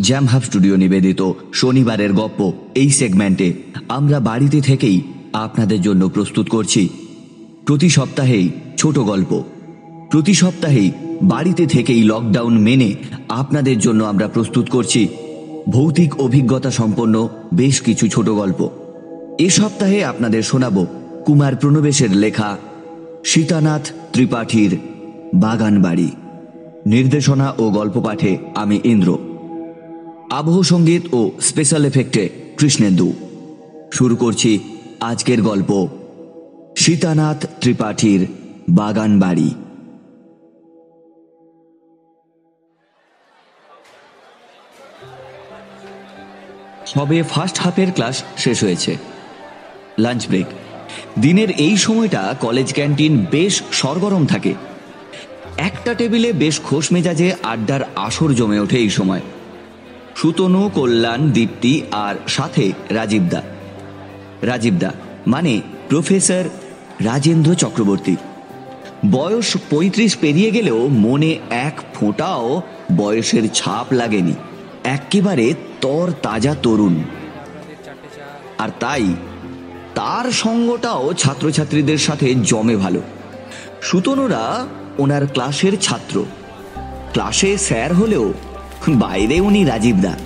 Jam hub studio নিবেদিত শনিবারের গপ্প এই সেগমেন্টে আমরা বাড়িতে থেকেই আপনাদের জন্য প্রস্তুত করছি। প্রতি সপ্তাহেই ছোট গল্প। প্রতি সপ্তাহেই বাড়িতে থেকেই লকডাউন মেনে আপনাদের জন্য আমরা প্রস্তুত করছি। ভৌতিক অভিজ্ঞতা সম্পন্ন বেশ কিছু ছোট গল্প। এ সপ্তাহে আপনাদের শোনাব কুমার প্রণবেশের লেখা সীতানাথ ত্রিপাঠীর বাগান বাড়ি নির্দেশনা ও গল্প পাঠে আমি ইন্দ্র। আবহ সংগীত ও স্পেশাল এফেক্টে কৃষ্ণেন্দু। শুরু করছি আজকের গল্প। সীতানাথ ত্রিপাঠীর বাগান বাড়ি সবে ফার্স্ট হাফের ক্লাস শেষ হয়েছে। লাঞ্চ ব্রেক দিনের এই সময়টা কলেজ ক্যান্টিন বেশ সরগরম থাকে। একটা টেবিলে বেশ খোশ মেজাজে আড্ডার আসর জমে ওঠে এই সময়। সুতনু, কল্যাণ, দীপ্তি আর সাথে রাজীবদা। রাজীবদা মানে প্রফেসর রাজেন্দ্র চক্রবর্তী। বয়স পঁয়ত্রিশ পেরিয়ে গেলেও মনে এক ফোঁটাও বয়সের ছাপ লাগেনি। একেবারে তর তাজা তরুণ। আর তাই তার সঙ্গটাও ছাত্রছাত্রীদের সাথে জমে ভালো। সুতনুরা ওনার ক্লাসের ছাত্র। ক্লাসে স্যার হলেও বাইরে উনি রাজীব দা।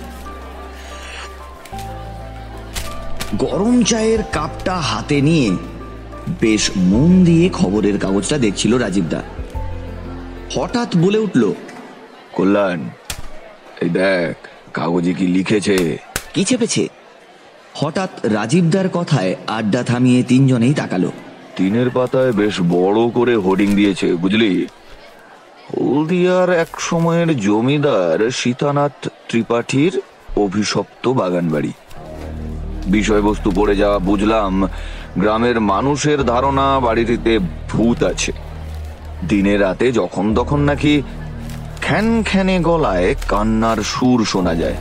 গরম চায়ের কাপটা হাতে নিয়ে বেশ মন দিয়ে খবরের কাগজটা দেখছিল রাজীবদা হঠাৎ বলে উঠল কল্যাণ এই দেখ কাগজে কি লিখেছে? কি চেপেছে? হঠাৎ রাজীবদার কথায় আড্ডা থামিয়ে তিনজনেই তাকালো। তিনের পাতায় বেশ বড় করে হোর্ডিং দিয়েছে বুঝলি? হলদিয়ার এক সময়ের জমিদার সীতানাথ ত্রিপাঠীর অভিশপ্ত বাগান বাড়ি বিষয়বস্তু পড়ে যাওয়া বুঝলাম গ্রামের মানুষের ধারণা বাড়িটিতে ভূত আছে। দিনে রাতে যখন তখন নাকি খ্যান খ্যানে গলায় কান্নার সুর শোনা যায়।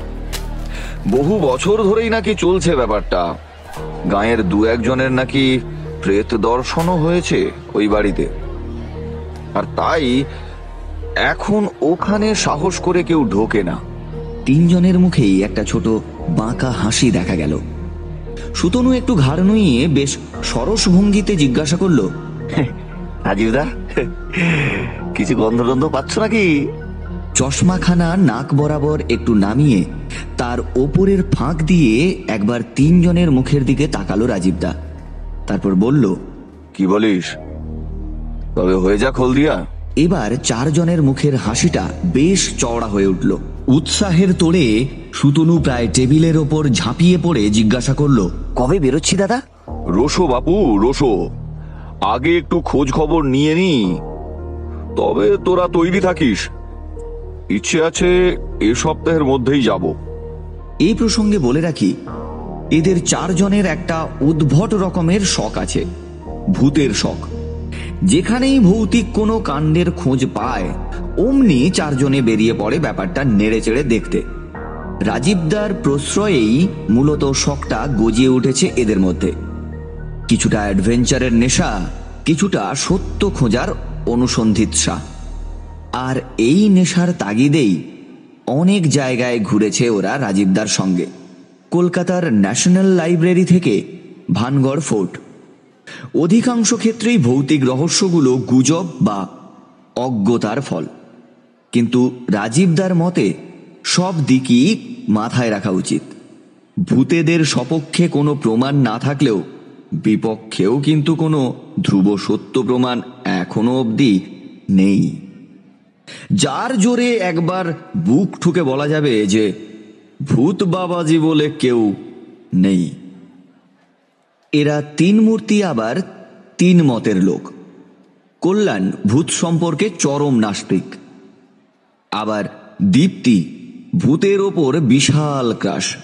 বহু বছর ধরেই নাকি চলছে ব্যাপারটা। গাঁয়ের দু একজনের নাকি প্রেত দর্শনও হয়েছে ওই বাড়িতে। আর তাই এখন ওখানে সাহস করে কেউ ঢোকে না। তিনজনের মুখেই একটা ছোট বাঁকা হাসি দেখা গেল। সুতনু একটু ঘাড় নুইয়ে বেশ সরস ভঙ্গিতে জিজ্ঞাসা করল রাজীবদা, কিছু গন্ধ টন্ধ পাচ্ছ নাকি? চশমাখানা নাক বরাবর একটু নামিয়ে তার ওপরের ফাঁক দিয়ে একবার তিনজনের মুখের দিকে তাকালো রাজীবদা। তারপর বলল, কি বলিস? তবে হয়ে যাক হলদিয়া এবার চারজনের মুখের হাসিটা বেশ চওড়া হয়ে উঠল। উৎসাহের তোড়ে সুতনু প্রায় টেবিলের ওপর ঝাঁপিয়ে পড়ে জিজ্ঞাসা করল কবে বেরোচ্ছি দাদা? রোশো বাপু রোশো আগে একটু খোঁজ খবর নিয়ে নি। তবে তোরা তৈরি থাকিস। ইচ্ছে আছে এ সপ্তাহের মধ্যেই যাব। এই প্রসঙ্গে বলে রাখি এদের চারজনের একটা উদ্ভট রকমের শখ আছে ভূতের শখ। যেখানেই ভৌতিক কোনো কাণ্ডের খোঁজ পায়, অমনি চারজনে বেরিয়ে পড়ে ব্যাপারটা নেড়ে চেড়ে দেখতে। রাজীবদার প্রশ্রয়েই মূলত শখটা গজিয়ে উঠেছে এদের মধ্যে। কিছুটা অ্যাডভেঞ্চারের নেশা, কিছুটা সত্য খোঁজার অনুসন্ধিৎসা। আর এই নেশার তাগিদেই অনেক জায়গায় ঘুরেছে ওরা রাজীবদার সঙ্গে। কলকাতার ন্যাশনাল লাইব্রেরি থেকে ভানগড় ফোর্ট। অধিকাংশ ক্ষেত্রেই ভৌতিক রহস্যগুলো গুজব বা অজ্ঞতার ফল। কিন্তু রাজীবদার মতে, সব দিকই মাথায় রাখা উচিত। ভূতেদের সপক্ষে কোনো প্রমাণ না থাকলেও, বিপক্ষেও কিন্তু কোনো ধ্রুব সত্য প্রমাণ এখনও অবধি নেই। যার জোরে একবার বুক ঠুকে বলা যাবে যে, ভূত বাবাজি বলে কেউ নেই। এরা তিন মূর্তি আবার তিন মতের লোক। কল্যাণ ভূত সম্পর্কে চরম নাস্তিক। আবার দীপ্তি ভূতের ওপর বিশাল ক্রাশ।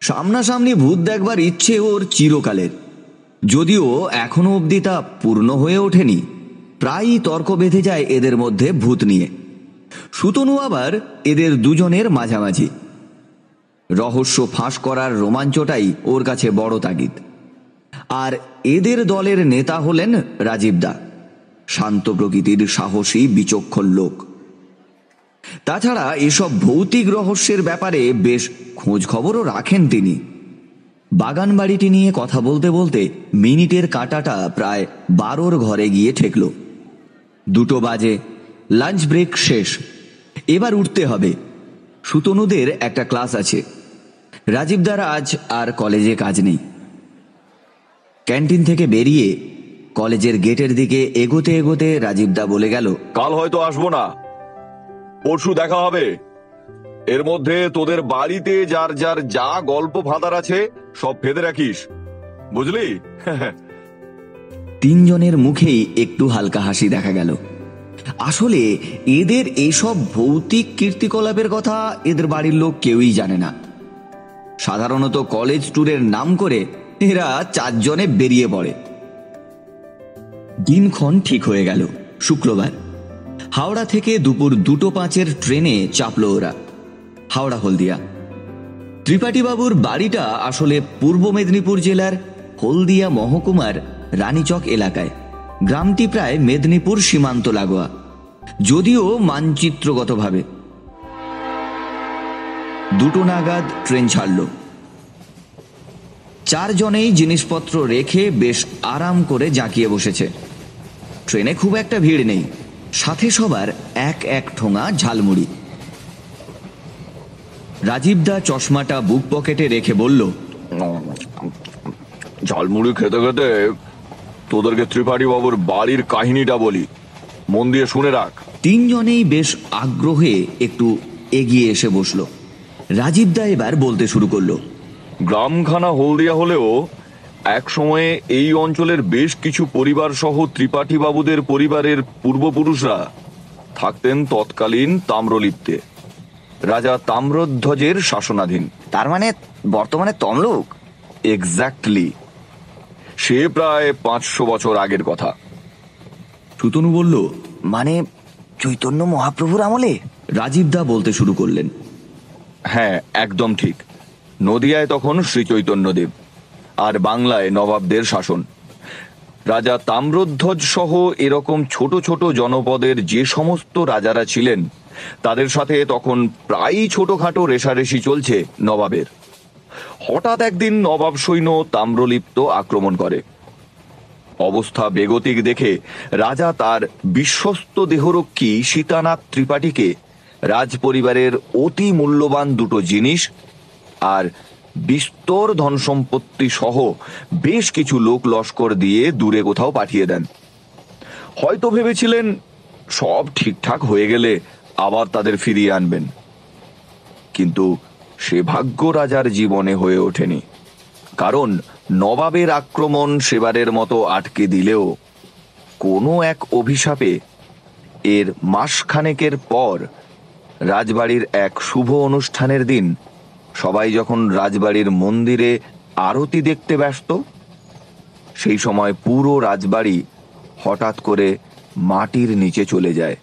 সামনাসামনি ভূত দেখবার ইচ্ছে ওর চিরকালের। যদিও এখনও অবধি তা পূর্ণ হয়ে ওঠেনি, প্রায়ই তর্ক বেঁধে যায় এদের মধ্যে ভূত নিয়ে। সুতনু আবার এদের দুজনের মাঝামাঝি। রহস্য ফাঁস করার রোমাঞ্চটাই ওর কাছে বড় তাগিদ। আর এদের দলের নেতা হলেন রাজীব দা, শান্ত প্রকৃতির সাহসী, বিচক্ষণ লোক। তাছাড়া এসব ভৌতিক রহস্যের ব্যাপারে বেশ খোঁজ খবরও রাখেন তিনি। বাগান বাড়িটি নিয়ে কথা বলতে বলতে মিনিটের কাঁটাটা প্রায় বারোর ঘরে গিয়ে ঠেকল। দুটো বাজে, লাঞ্চ ব্রেক শেষ, এবার উঠতে হবে। সুতনুদের একটা ক্লাস আছে। রাজীবদার আজ আর কলেজে কাজ নেই। ক্যান্টিন থেকে বেরিয়ে কলেজের গেটের দিকে এগোতে এগোতে রাজীবদা বলে গেল কাল হয়তো আসব না। পরশু দেখা হবে। এর মধ্যে তোদের বাড়িতে যার যার যা গল্প ফাদার আছে সব ফেদে রাখিস। বুঝলি? তিনজনের মুখেই একটু হালকা হাসি দেখা গেল। আসলে এদের এইসব ভৌতিক কীর্তিকলাপের কথা এদের বাড়ির লোক কেউই জানে না। সাধারণত কলেজ ট্যুরের নাম করে এরা চারজনে বেরিয়ে পড়ে। দিনক্ষণ ঠিক হয়ে গেল, শুক্রবার। হাওড়া থেকে দুপুর দুটো পাঁচের ট্রেনে চাপল ওরা। হাওড়া হলদিয়া। ত্রিপাঠীবাবুর বাড়িটা আসলে পূর্ব মেদিনীপুর জেলার হলদিয়া মহকুমার রানীচক এলাকায়। গ্রামটি প্রায় মেদিনীপুর সীমান্ত লাগোয়া। যদিও মানচিত্রগতভাবে। দুটো নাগাদ ট্রেন ছাড়ল। চারজনেই জিনিসপত্র রেখে বেশ আরাম করে জাঁকিয়ে বসেছে। ট্রেনে খুব একটা ভিড় নেই। সাথে সবার এক এক ঠোঙা ঝালমুড়ি। রাজীবদা চশমাটা বুক পকেটে রেখে বলল ঝালমুড়ি খেতে খেতে তোদেরকে ত্রিপাঠী বাবুর বাড়ির কাহিনীটা বলি। মন দিয়ে শুনে রাখ। তিনজনেই বেশ আগ্রহে একটু এগিয়ে এসে বসল। রাজীবদা এবার বলতে শুরু করল। গ্রামখানা হলদিয়া হলেও এক সময়ে এই অঞ্চলের বেশ কিছু পরিবার সহ ত্রিপাঠী বাবুদের পরিবারের পূর্বপুরুষরা থাকতেন তৎকালীন তাম্রলিপ্তে। রাজা তাম্রধ্বজের শাসনাধীন। তার মানে বর্তমানে তমলুক? এক্স্যাক্টলি সে প্রায় পাঁচশো বছর আগের কথা। সুতনু বলল মানে চৈতন্য মহাপ্রভুর আমলে? রাজীব দা বলতে শুরু করলেন হ্যাঁ একদম ঠিক। নদিয়ায় তখন শ্রী চৈতন্যদেব আর বাংলায় নবাবদের শাসন। রাজা তাম্রধ্বজ সহ এরকম ছোট ছোট জনপদের যে সমস্ত রাজারা ছিলেন, তাদের সাথে তখন প্রায়ই ছোটখাটো রেশারেশি চলছে নবাবের। হঠাৎ একদিন নবাব সৈন্য তাম্রলিপ্ত আক্রমণ করে। অবস্থা বেগতিক দেখে রাজা তার বিশ্বস্ত দেহরক্ষী সীতানাথ ত্রিপাঠীকে রাজপরিবারের অতি মূল্যবান দুটো জিনিস আর বিস্তর ধন সম্পত্তি সহ বেশ কিছু লোক লস্কর দিয়ে দূরে কোথাও পাঠিয়ে দেন। হয়তো ভেবেছিলেন, সব ঠিকঠাক হয়ে গেলে আবার তাদের ফিরিয়ে আনবেন। কিন্তু সে ভাগ্য রাজার জীবনে হয়ে ওঠেনি। কারণ নবাবের আক্রমণ সেবারের মতো আটকে দিলেও কোনো এক অভিশাপে এর মাসখানেকের পর রাজবাড়ির এক শুভ অনুষ্ঠানের দিন। সবাই যখন রাজবাড়ির মন্দিরে আরতি দেখতে ব্যস্ত, সেই সময় পুরো রাজবাড়ি হঠাৎ করে মাটির নিচে চলে যায়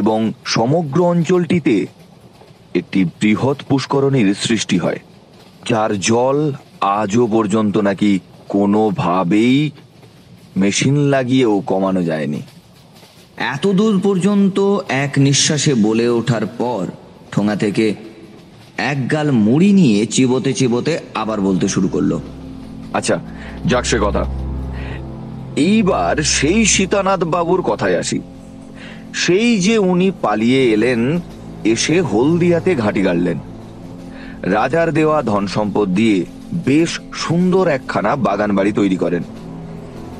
এবং সমগ্র অঞ্চলটিতে একটি বৃহৎ পুষ্করণীর সৃষ্টি হয়, যার জল আজও পর্যন্ত নাকি কোনোভাবেই মেশিন লাগিয়েও কমানো যায়নি। এত দূর পর্যন্ত এক নিঃশ্বাসে বলে ওঠার পর ঠোঙা থেকে এক গাল মুড়ি নিয়ে চিবোতে চিবোতে আবার বলতে শুরু করল। আচ্ছা যাক সে কথা। এইবার সেই সীতানাথ বাবুর কথায় আসি। সেই যে উনি পালিয়ে এলেন, এসে হলদিয়াতে ঘাঁটি গাড়লেন। রাজার দেওয়া ধন সম্পদ দিয়ে বেশ সুন্দর একখানা বাগান বাড়ি তৈরি করেন।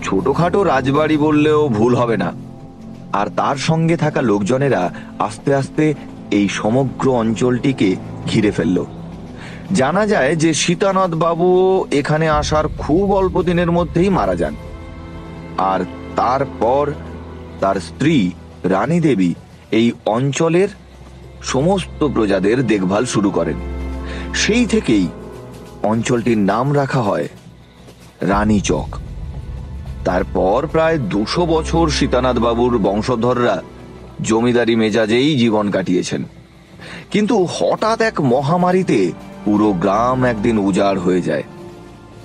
ছোটখাটো রাজবাড়ি বললেও ভুল হবে না। আর তার সঙ্গে থাকা লোকজনেরা আস্তে আস্তে এই সমগ্র অঞ্চলটিকে ঘিরে ফেলল। জানা যায় যে সীতানাথ বাবু এখানে আসার খুব অল্প দিনের মধ্যেই মারা যান। আর তারপর তার স্ত্রী রানী দেবী এই অঞ্চলের সমস্ত প্রজাদের দেখভাল শুরু করেন। সেই থেকেই অঞ্চলটির নাম রাখা হয় রানী চক। তারপর প্রায় দুশো বছর সীতানাথ বাবুর বংশধররা জমিদারি মেজাজেই জীবন কাটিয়েছেন। কিন্তু হঠাৎ এক মহামারীতে পুরো গ্রাম একদিন উজাড় হয়ে যায়,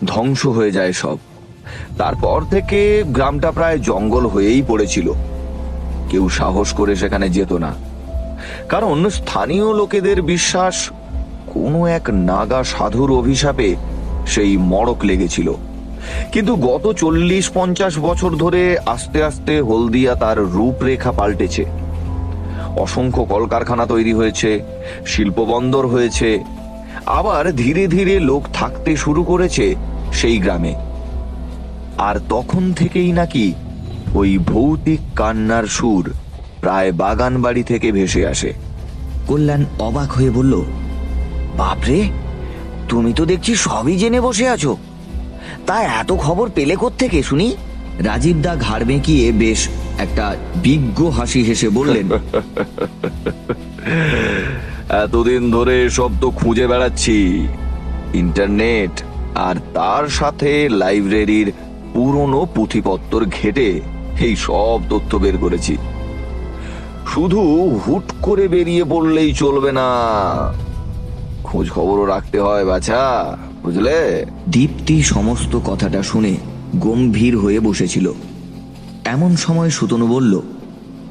ধ্বংস হয়ে যায় সব। তারপর থেকে গ্রামটা প্রায় জঙ্গল হয়েই পড়েছিল। কেউ সাহস করে সেখানে যেত না। কারণ স্থানীয় লোকেদের বিশ্বাস, কোনো এক নাগা সাধুর অভিশাপে সেই মড়ক লেগেছিল। কিন্তু গত চল্লিশ পঞ্চাশ বছর ধরে আস্তে আস্তে হলদিয়া তার রূপরেখা পাল্টেছে। অসংখ্য কলকারখানা তৈরি হয়েছে শিল্পবন্দর হয়েছে, আবার ধীরে ধীরে লোক থাকতে শুরু করেছে সেই গ্রামে। আর তখন থেকেই নাকি ওই ভৌতিক কান্নার সুর প্রায় বাগান বাড়ি থেকে ভেসে আসে। কল্যাণ অবাক হয়ে বলল, বাপরে, তুমি তো দেখছি সবই জেনে বসে আছো। তা এত খবর পেলে থেকে শুনি? রাজীব দা ঘাড় বেঁকিয়ে বেশ একটা বিজ্ঞ হাসি হেসে বললেন, এতদিন ধরে সব তো খুঁজে বেড়াচ্ছি। ইন্টারনেট আর তার সাথে লাইব্রেরির পুরনো পুঁথিপত্তর ঘেটে এই সব তথ্য বের করেছি। শুধু হুট করে বেরিয়ে পড়লেই চলবে না। খোঁজ খবরও রাখতে হয়, বাছা। বুঝলে? দীপ্তি সমস্ত কথাটা শুনে গম্ভীর হয়ে বসেছিল। এমন সময় সুতনু বলল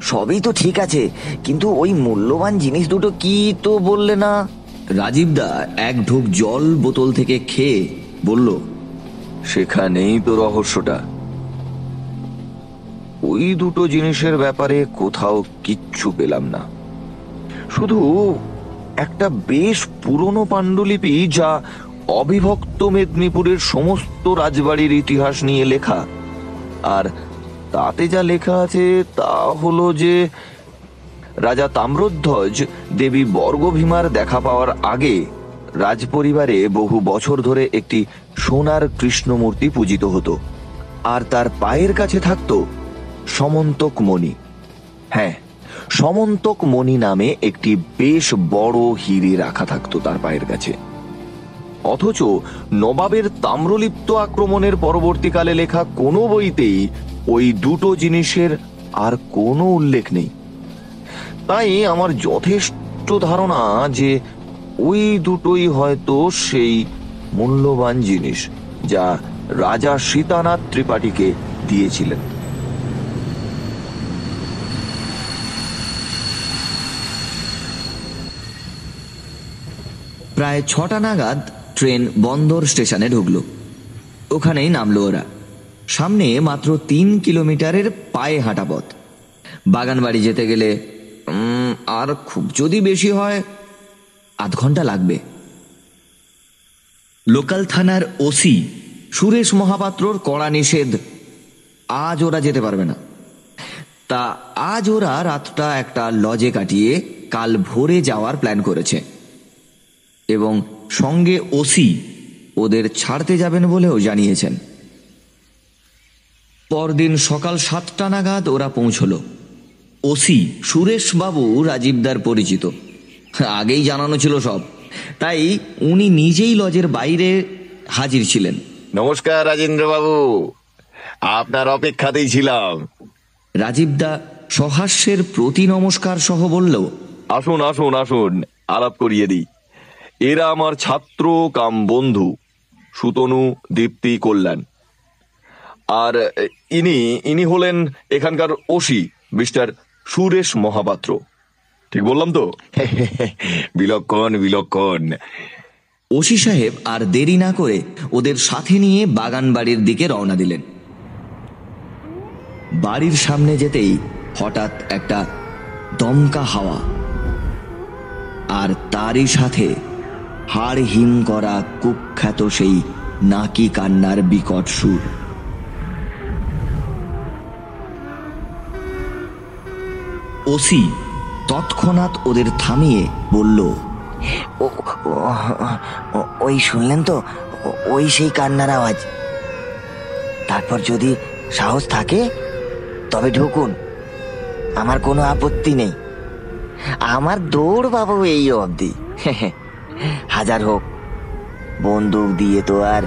সবই তো ঠিক আছে কিন্তু ওই মূল্যবান জিনিস দুটো কি তো বললে না? রাজীব দা এক ঢোক জল বোতল থেকে খেয়ে বলল সেখানেই তো রহস্যটা। ওই দুটো জিনিসের ব্যাপারে কোথাও কিচ্ছু পেলাম না। শুধু একটা বেশ পুরনো পাণ্ডুলিপি যা অবিভক্ত মেদিনীপুরের সমস্ত রাজবাড়ির ইতিহাস নিয়ে লেখা। আর তাতে যা লেখা আছে তা হলো যে, রাজা তাম্রধ্বজ দেবী বর্গভীমার দেখা পাওয়ার আগে রাজপরিবারে বহু বছর ধরে একটি সোনার কৃষ্ণমূর্তি পূজিত হতো। আর তার পায়ের কাছে থাকতো সমন্তক মণি। হ্যাঁ সমন্তক মণি নামে একটি বেশ বড় হিরে রাখা থাকতো তার পায়ের কাছে। অথচ নবাবের তাম্রলিপ্ত আক্রমণের পরবর্তীকালে লেখা কোনো বইতেই ওই দুটো জিনিসের আর কোনো উল্লেখ নেই। তাই আমার যথেষ্ট ধারণা যে ওই দুটোই হয়তো সেই মূল্যবান জিনিস যা রাজা সীতানাথ ত্রিপাঠীকে দিয়েছিলেন। প্রায় ছটা নাগাদ ট্রেন বন্দর স্টেশনে ঢুকল। ওখানেই নামলো ওরা। সামনে মাত্র তিন কিলোমিটারের পায়ে হাঁটা পথ। বাগানবাড়ি যেতে গেলে আর খুব যদি বেশি হয়, আধ ঘণ্টা লাগবে। লোকাল থানার ওসি সুরেশ মহাপাত্রর কড়া নিষেধ। আজ ওরা যেতে পারবে না। তা আজ ওরা রাতটা একটা লজে কাটিয়ে কাল ভোরে যাওয়ার প্ল্যান করেছে। এবং সঙ্গে ওসি ওদের ছাড়তে যাবেন বলেও জানিয়েছেন। পরদিন সকাল সাতটা নাগাদ ওরা পৌঁছলো। ওসি সুরেশবাবু রাজীবদার পরিচিত। আগেই জানানো ছিল সব। তাই উনি নিজেই লজের বাইরে হাজির ছিলেন। নমস্কার রাজেন্দ্র বাবু আপনার অপেক্ষাতেই ছিলাম। রাজীবদা সহাস্যের প্রতি নমস্কার সহ বললেও আসুন আসুন আসুন। আলাপ করিয়ে দিই। এরা আমার ছাত্র কাম বন্ধু, সুতনু, দীপ্তি, কল্যাণ। আর ইনি ইনি হলেন এখানকার ওসি, মিস্টার সুরেশ মহাপাত্র। ঠিক বললাম তো? বিলক্ষণ বিলক্ষণ। ওসি সাহেব আর দেরি না করে ওদের সাথে নিয়ে বাগান বাড়ির দিকে রওনা দিলেন। বাড়ির সামনে যেতেই হঠাৎ একটা দমকা হাওয়া, আর তারই সাথে হাড় হিম করা কুখ্যাত সেই নাকি কান্নার বিকট সুর। ওসি তৎক্ষণাৎ ওদের থামিয়ে বলল ওই শুনলেন তো? ওই সেই কান্নার আওয়াজ। তারপর যদি সাহস থাকে, তবে ঢুকুন। আমার কোনো আপত্তি নেই। আমার দৌড় পাবো এই অবধি। হাজার হোক। বন্দুক দিয়ে তো আর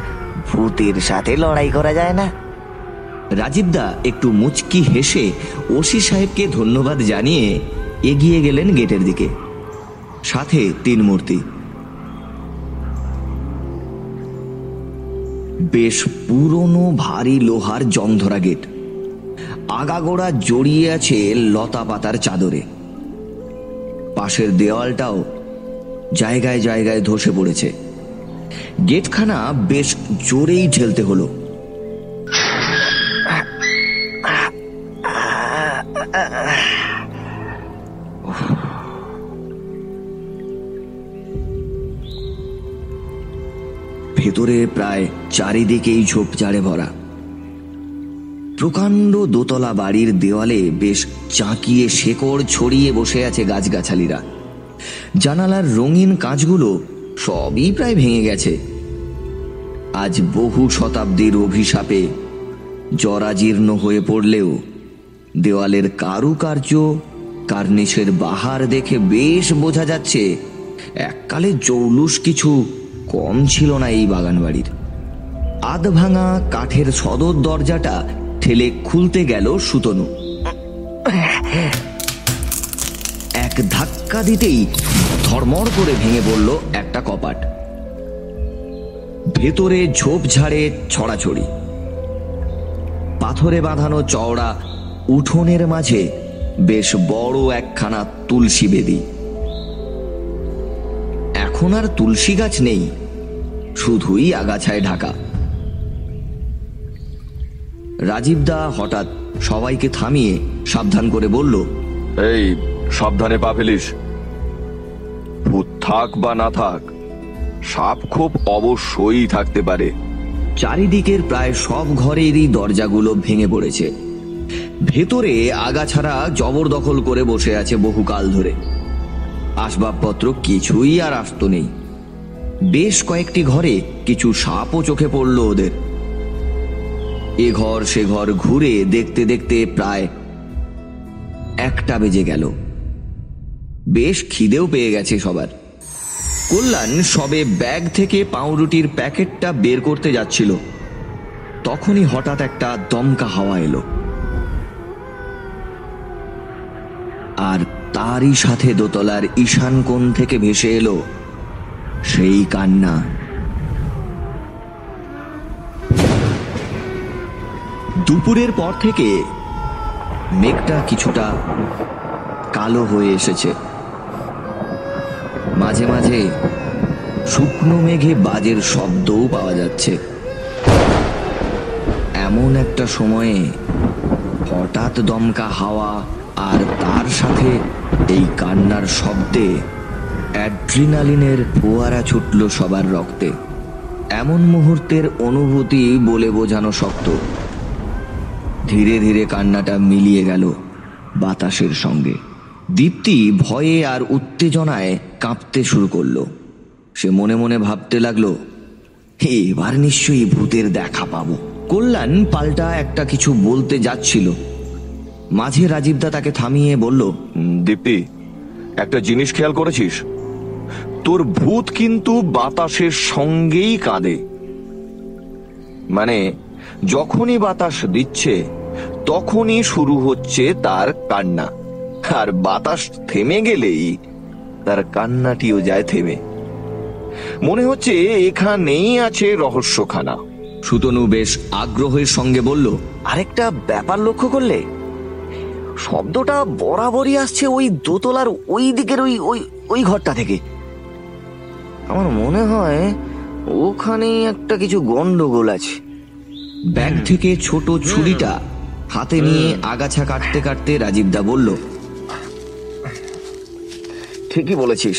ভূতের সাথে লড়াই করা যায় না। রাজীবদা একটু মুচকি হেসে ওসি সাহেবকে ধন্যবাদ জানিয়ে এগিয়ে গেলেন গেটের দিকে। সাথে তিন মূর্তি। বেশ পুরনো ভারী লোহার জংধরা গেট। আগাগোড়া জড়িয়ে আছে লতা পাতার চাদরে। পাশের দেওয়ালটাও জায়গায় জায়গায় ধসে পড়েছে। গেটখানা বেশ জোরেই ঠেলতে হলো। ভেতরে প্রায় চারিদিকেই ঝোপঝাড়ে ভরা। প্রকাণ্ড দোতলা বাড়ির দেওয়ালে বেশ চাঁকিয়ে শেকড় ছড়িয়ে বসে আছে গাছগাছালিরা। জানালার রঙিন কাঁচগুলো সবই প্রায় ভেঙে গেছে। আজ বহু শতাব্দীর অভিশাপে জরাজীর্ণ হয়ে পড়লেও দেওয়ালের কারুকার্য, কার্নিশের বাহার দেখে বেশ বোঝা যাচ্ছে, এককালে জৌলুস কিছু কম ছিল না এই বাগান বাড়ির আধ ভাঙা কাঠের সদর দরজাটা ঠেলে খুলতে গেল সুতনু। এক ধাক্কা দিতেই ধর্মড় করে ভেঙে পড়ল একটা কপাট। ভেতরে ঝোপঝাড়ে ছড়াছড়ি। পাথরে বাঁধানো চওড়া উঠোনের মাঝে বেশ বড় একখানা তুলসী বেদি। এখন আর তুলসী গাছ নেই, শুধুই আগাছায় ঢাকা। রাজীবদা হঠাৎ সবাইকে থামিয়ে সাবধান করে বলল, এই সাবধানে পা ফেলিস। ভূত থাক বা না থাক, সাপ খুব অবশ্যই থাকতে পারে। চারিদিকের প্রায় সব ঘরেরই দরজাগুলো ভেঙে পড়েছে। ভেতরে আগাছাড়া জবরদখল করে বসে আছে বহুকাল ধরে। আসবাবপত্র কিছুই আর আসতো নেই। বেশ কয়েকটি ঘরে কিছু সাপও চোখে পড়ল ওদের। এ ঘর সে ঘর ঘুরে দেখতে দেখতে প্রায় একটা বেজে গেল। বেশ খিদেও পেয়ে গেছে সবার। কল্যাণ সবে ব্যাগ থেকে পাউরুটির প্যাকেটটা বের করতে যাচ্ছিল। তখনই হঠাৎ একটা দমকা হাওয়া এলো। আর তারই সাথে দোতলার ঈশান কোণ থেকে ভেসে এলো সেই কান্না। দুপুরের পর থেকে মেঘটা কিছুটা কালো হয়ে এসেছে। মাঝে মাঝে শুকনো মেঘে বাজের শব্দও পাওয়া যাচ্ছে। এমন একটা সময়ে হঠাৎ দমকা হাওয়া আর তার সাথে এই কান্নার শব্দে অ্যাড্রিনালিনের ফোয়ারা ছুটল সবার রক্তে। এমন মুহূর্তের অনুভূতি বলে বোঝানো শক্ত। ধীরে ধীরে কান্নাটা মিলিয়ে গেল বাতাসের সঙ্গে। দীপ্তি ভয়ে আর উত্তেজনায় কাঁপতে শুরু করল। সে মনে মনে ভাবতে লাগল, এবার নিশ্চয়ই ভূতের দেখা পাবো। কল্যাণ পাল্টা একটা কিছু বলতে যাচ্ছিল। মাঝে রাজীবদা তাকে থামিয়ে বলল, দীপ্তি, একটা জিনিস খেয়াল করেছিস? তোর ভূত কিন্তু বাতাসের সঙ্গেই কাঁদে। মানে যখনই বাতাস দিচ্ছে, তখনই শুরু হচ্ছে তার কান্না। আর বাতাস থেমে গেলেই তার কান্নাটিও যায় থেমে। মনে হচ্ছে এখানেই আছে রহস্যখানা। সুতনু বেশ আগ্রহের সঙ্গে বলল আরেকটা ব্যাপার লক্ষ্য করলে শব্দটা বরাবরই আসছে ওই দোতলার ওই দিকের ওই ওই ওই ঘরটা থেকে। আমার মনে হয় ওখানেই একটা কিছু গন্ডগোল আছে। ব্যাগ থেকে ছোট ছুরিটা হাতে নিয়ে আগাছা কাটতে কাটতে রাজীবদা বলল ঠিকই বলেছিস।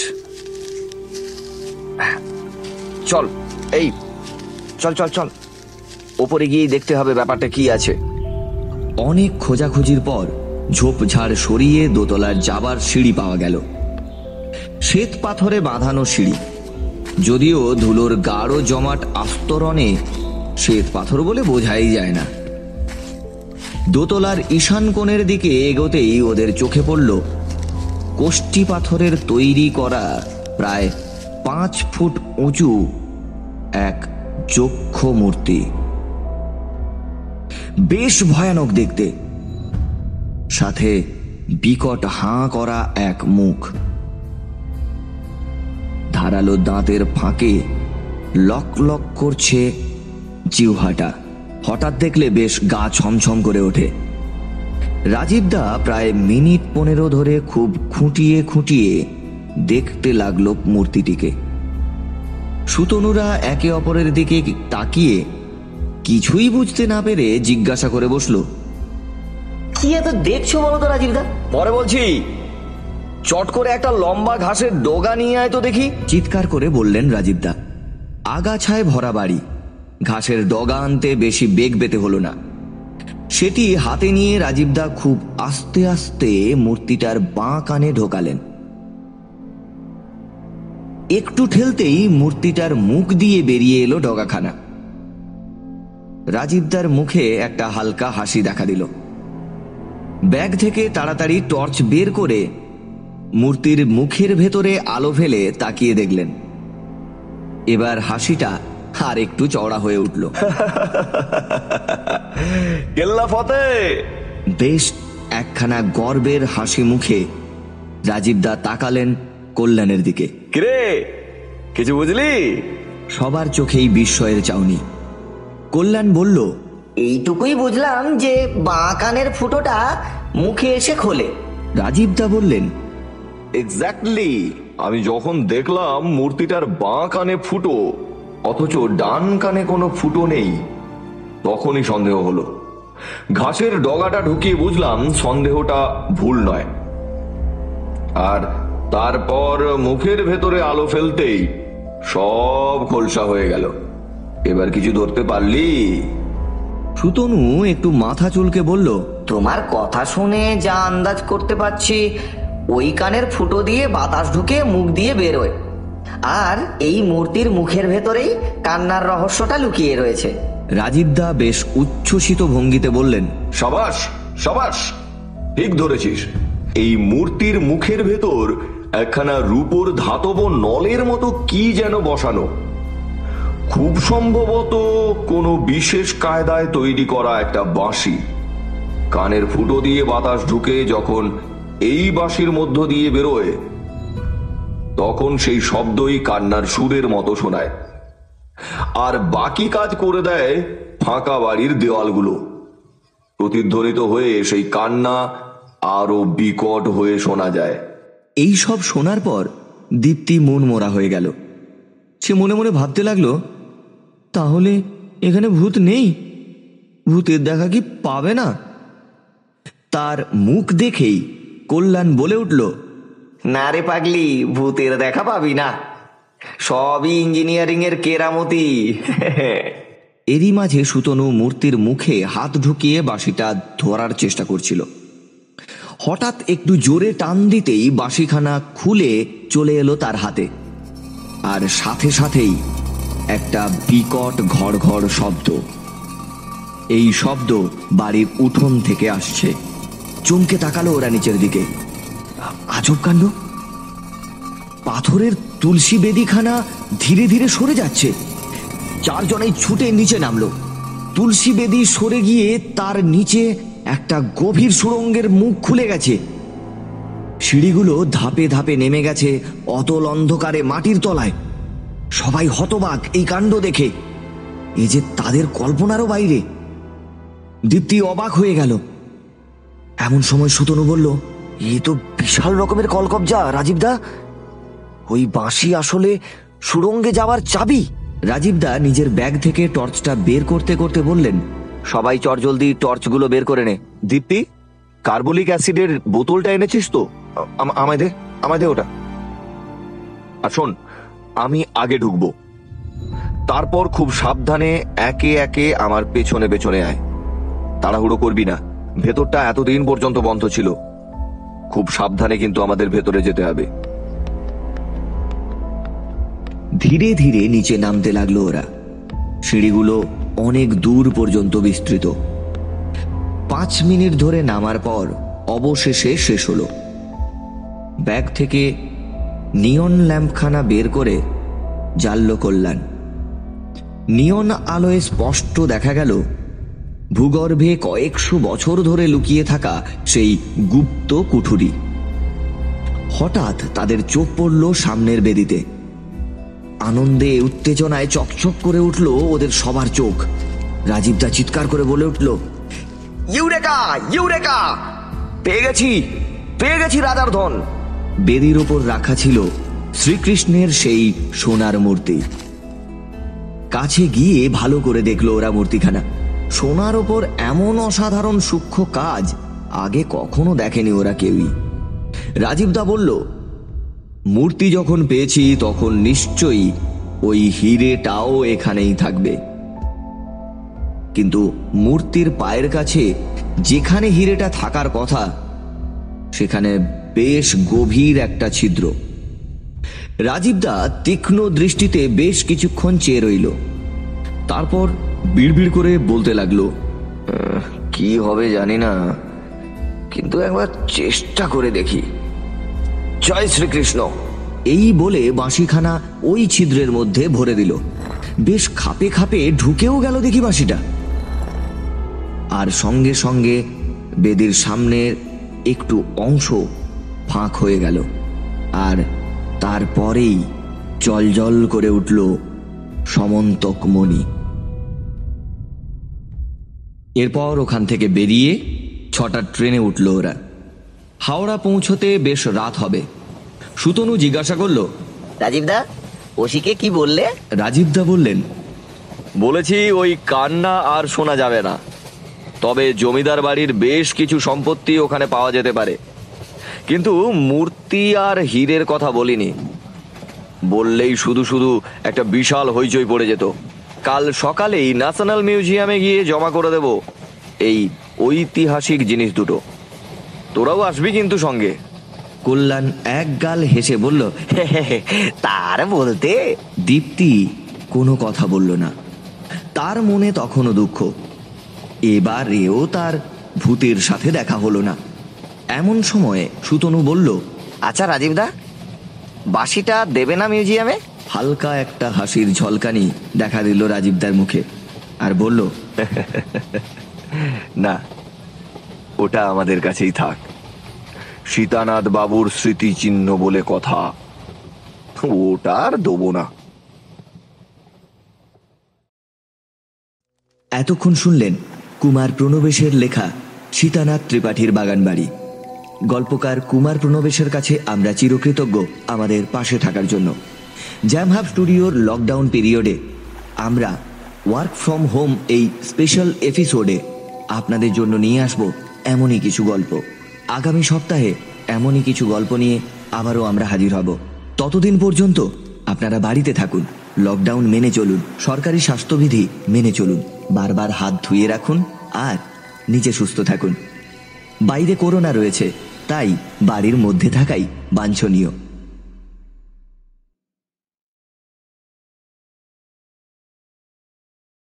চল, এই, চল চল চল। ওপরে গিয়ে দেখতে হবে ব্যাপারটা কি আছে। অনেক খোঁজাখুঁজির পর ঝোপঝাড় সরিয়ে দোতলার যাবার সিঁড়ি পাওয়া গেল। শ্বেত পাথরে বাঁধানো সিঁড়ি। যদিও ধুলোর গাঢ় জমাট আস্তরণে শ্বেত পাথর বলে বোঝাই যায় না। দোতলার ঈশান কোণের দিকে এগোতেই ওদের চোখে পড়ল কোষ্টি পাথরের তৈরি করা প্রায় পাঁচ ফুট উঁচু এক যক্ষ মূর্তি। বেশ ভয়ানক দেখতে। সাথে বিকট হাঁ করা এক মুখ। ধারালো দাঁতের ফাঁকে লক লক করছে জিহ্বাটা। হঠাৎ দেখলে বেশ গা ছমছম করে ওঠে। রাজীবদা প্রায় মিনিট পনেরো ধরে খুব খুঁটিয়ে খুঁটিয়ে দেখতে লাগল মূর্তিটিকে। সুতনুরা একে অপরের দিকে তাকিয়ে কিছুই বুঝতে না পেরে জিজ্ঞাসা করে বসল, কি এত দেখছ বলো তো রাজীব দা? পরে বলছি। চট করে একটা লম্বা ঘাসের ডোগা নিয়ে আয় তো দেখি। চিৎকার করে বললেন রাজীবদা আগাছায় ভরা বাড়ি। ঘাসের ডগা আনতে বেশি বেগ পেতে হলো না। সেটি হাতে নিয়ে রাজীবদা খুব আস্তে আস্তে মূর্তিটার বাঁ কানে ঢোকালেন। একটু ঠেলতেই মূর্তিটার মুখ দিয়ে বেরিয়ে এলো ডগাখানা। রাজীবদার মুখে একটা হালকা হাসি দেখা দিল। ব্যাগ থেকে তাড়াতাড়ি টর্চ বের করে মূর্তির মুখের ভেতরে আলো ফেলে তাকিয়ে দেখলেন। এবার হাসিটা আর একটু চওড়া হয়ে উঠল। কেল্লা ফতে বেশ একখানা গর্বের হাসি মুখে রাজীবদা তাকালেন কল্যাণের দিকে। কিরে কিছু বুঝলি? সবার চোখেই বিস্ময়ের চাউনি। কল্যাণ বলল এইটুকুই বুঝলাম যে বাঁ কানের ফুটোটা মুখে এসে খোলে। রাজীবদা বললেন এক্স্যাক্টলি আমি যখন দেখলাম মূর্তিটার বাঁ কানে ফুটো অথচ ডান কানে কোনো ফুটো নেই। তখনই সন্দেহ হলো। ঘাসের ডগাটা ঢুকিয়ে বুঝলাম সন্দেহটা ভুল নয়। আর তারপর মুখের ভেতরে আলো ফেলতেই সব খোলসা হয়ে গেল। এবার কিছু ধরতে পারলি? সুতনু একটু মাথা চুলকে বলল তোমার কথা শুনে যা আন্দাজ করতে পারছি ওই কানের ফুটো দিয়ে বাতাস ঢুকে মুখ দিয়ে বেরোয়। আর এই মূর্তির মুখের ভেতরেই কান্নার রহস্যটা লুকিয়ে রয়েছে। রাজীবদা বেশ উচ্ছ্বসিত ভঙ্গিতে বললেন সাবাস সাবাস ঠিক ধরেছিস। এই মূর্তির মুখের ভেতর একখানা রূপোর ধাতব নলের মতো কি যেন বসানো। খুব সম্ভবত কোনো বিশেষ কায়দায় তৈরি করা একটা বাঁশি। কানের ফুটো দিয়ে বাতাস ঢুকে যখন এই বাঁশির মধ্য দিয়ে বেরোয় তখন সেই শব্দই কান্নার সুরের মতো শোনায়। আর বাকি কাজ করে দেয় ফাঁকা বাড়ির দেওয়ালগুলো। প্রতিধ্বনিত হয়ে সেই কান্না আরও বিকট হয়ে শোনা যায়। এই সব শোনার পর দীপ্তি মন মরা হয়ে গেল। সে মনে মনে ভাবতে লাগল, তাহলে এখানে ভূত নেই? ভূতের দেখা কি পাবে না? তার মুখ দেখেই কল্যাণ বলে উঠল না রে পাগলি, ভূতের দেখা পাবি না। সবই ইঞ্জিনিয়ারিং এর কেরামতি। এরই মাঝে সুতনু মূর্তির মুখে হাত ঢুকিয়ে বাঁশিটা ধরার চেষ্টা করছিল। হঠাৎ একটু জোরে টান দিতেই বাঁশিখানা খুলে চলে এলো তার হাতে। আর সাথে সাথেই একটা বিকট ঘড় ঘড় শব্দ। এই শব্দ বাড়ির উঠোন থেকে আসছে। চমকে তাকালো ওরা নিচের দিকে। আজব কাণ্ড। পাথরের তুলসী বেদিখানা ধীরে ধীরে সরে যাচ্ছে। চারজনেই ছুটে নিচে নামলো। তুলসী বেদি সরে গিয়ে তার নিচে একটা গভীর সুড়ঙ্গের মুখ খুলে গেছে। সিঁড়িগুলো ধাপে ধাপে নেমে গেছে অতল অন্ধকারে মাটির তলায়। সবাই হতবাক এই কাণ্ড দেখে। এ যে তাদের কল্পনারও বাইরে। দীপ্তি অবাক হয়ে গেল। এমন সময় সুতনু বলল এ তো বিশাল রকমের কলকবজা, রাজীব দা। ওই বাঁশি আসলে সুড়ঙ্গে যাওয়ার চাবি। রাজীবদা নিজের ব্যাগ থেকে টর্চটা বের করতে করতে বললেন, সবাই চট জলদি টর্চগুলো বের করে নে। দীপ্তি, কার্বলিক অ্যাসিডের বোতলটা এনেছিস তো? আম- আমায় দে আমায় দে ওটা। আর শোন, আমি আগে ঢুকবো। তারপর খুব সাবধানে একে একে আমার পেছনে পেছনে আয়। তাড়াহুড়ো করবি না। ভেতরটা এতদিন পর্যন্ত বন্ধ ছিল। খুব সাবধানে কিন্তু আমাদের ভেতরে যেতে হবে। ধীরে ধীরে নিচে নামতে লাগল ওরা। সিঁড়িগুলো অনেক দূর পর্যন্ত বিস্তৃত। পাঁচ মিনিট ধরে নামার পর অবশেষে শেষ হলো। ব্যাগ থেকে নিয়ন ল্যাম্পখানা বের করে জ্বালল কল্যাণ। নিয়ন আলোয় স্পষ্ট দেখা গেল ভূগর্ভে কয়েকশো বছর ধরে লুকিয়ে থাকা সেই গুপ্ত কুঠুরি। হঠাৎ তাদের চোখ পড়ল সামনের বেদিতে। আনন্দে, উত্তেজনায় চকচক করে উঠল ওদের সবার চোখ। রাজীবদা চিৎকার করে বলে উঠল, ইউরেকা ইউরেকা! পেয়ে গেছি পেয়ে গেছি রাজার ধন! বেদির ওপর রাখা ছিল শ্রীকৃষ্ণের সেই সোনার মূর্তি। কাছে গিয়ে ভালো করে দেখল ওরা মূর্তিখানা। সোনার ওপর এমন অসাধারণ সূক্ষ্ম কাজ আগে কখনো দেখেনি ওরা কেউই। রাজীবদা বলল, মূর্তি যখন পেয়েছি, তখন নিশ্চয়ই ওই হিরেটাও এখানেই থাকবে। কিন্তু মূর্তির পায়ের কাছে যেখানে হিরেটা থাকার কথা, সেখানে বেশ গভীর একটা ছিদ্র। রাজীবদা তীক্ষ্ণ দৃষ্টিতে বেশ কিছুক্ষণ চেয়ে রইল। তারপর বিড়বিড় করে বলতে লাগল কি হবে জানি না কিন্তু একবার চেষ্টা করে দেখি। জয় শ্রীকৃষ্ণ। এই বলে বাঁশিখানা ওই ছিদ্রের মধ্যে ভরে দিল। বেশ খাপে খাপে ঢুকেও গেল দেখি বাঁশিটা। আর সঙ্গে সঙ্গে বেদির সামনের একটু অংশ ফাঁক হয়ে গেল। আর তারপরেই জল করে উঠল সমন্তক মণি এরপর ওখান থেকে বেরিয়ে ছটার ট্রেনে উঠল ওরা। হাওড়া পৌঁছতে বেশ রাত হবে। সুতনু জিজ্ঞাসা করল রাজীবদা ওসিকে কি বললে? রাজীবদা বললেন বলেছি ওই কান্না আর শোনা যাবে না। তবে জমিদার বাড়ির বেশ কিছু সম্পত্তি ওখানে পাওয়া যেতে পারে। কিন্তু মূর্তি আর হীরের কথা বলিনি। বললেই শুধু শুধু একটা বিশাল হইচই পড়ে যেত। কাল সকালেই ন্যাশনাল মিউজিয়ামে গিয়ে জমা করে দেব এই ঐতিহাসিক জিনিস দুটো। তোরাও আসবি কিন্তু সঙ্গে। কল্যাণ এক গাল হেসে বলল তার বলতে? দীপ্তি কোনো কথা বলল না। তার মনে তখনও দুঃখ। এবারেও তার ভূতের সাথে দেখা হলো না। এমন সময়ে সুতনু বলল আচ্ছা রাজীবদা বাসিটা দেবে না মিউজিয়ামে হালকা একটা হাসির ঝলকানি দেখা দিল রাজীবদার মুখে আর বলল না ওটা আমাদের কাছেই থাক। সীতানাথ বাবুর স্মৃতিচিহ্ন বলে কথা ওটা আর দেবো না। এতক্ষণ শুনলেন কুমার প্রণবেশের লেখা সীতানাথ ত্রিপাঠীর বাগানবাড়ি। গল্পকার কুমার প্রণবেশের কাছে আমরা চিরকৃতজ্ঞ আমাদের পাশে থাকার জন্য। জ্যামহাব স্টুডিওর লকডাউন পিরিয়ডে আমরা ওয়ার্ক ফ্রম হোম এই স্পেশাল এপিসোডে আপনাদের জন্য নিয়ে আসব এমনই কিছু গল্প। আগামী সপ্তাহে এমনই কিছু গল্প নিয়ে আবারও আমরা হাজির হব। ততদিন পর্যন্ত আপনারা বাড়িতে থাকুন লকডাউন মেনে চলুন, সরকারি স্বাস্থ্যবিধি মেনে চলুন, বারবার হাত ধুয়ে রাখুন আর নিজে সুস্থ থাকুন। বাইরে করোনা রয়েছে, তাই বাড়ির মধ্যে থাকাই বাঞ্ছনীয়।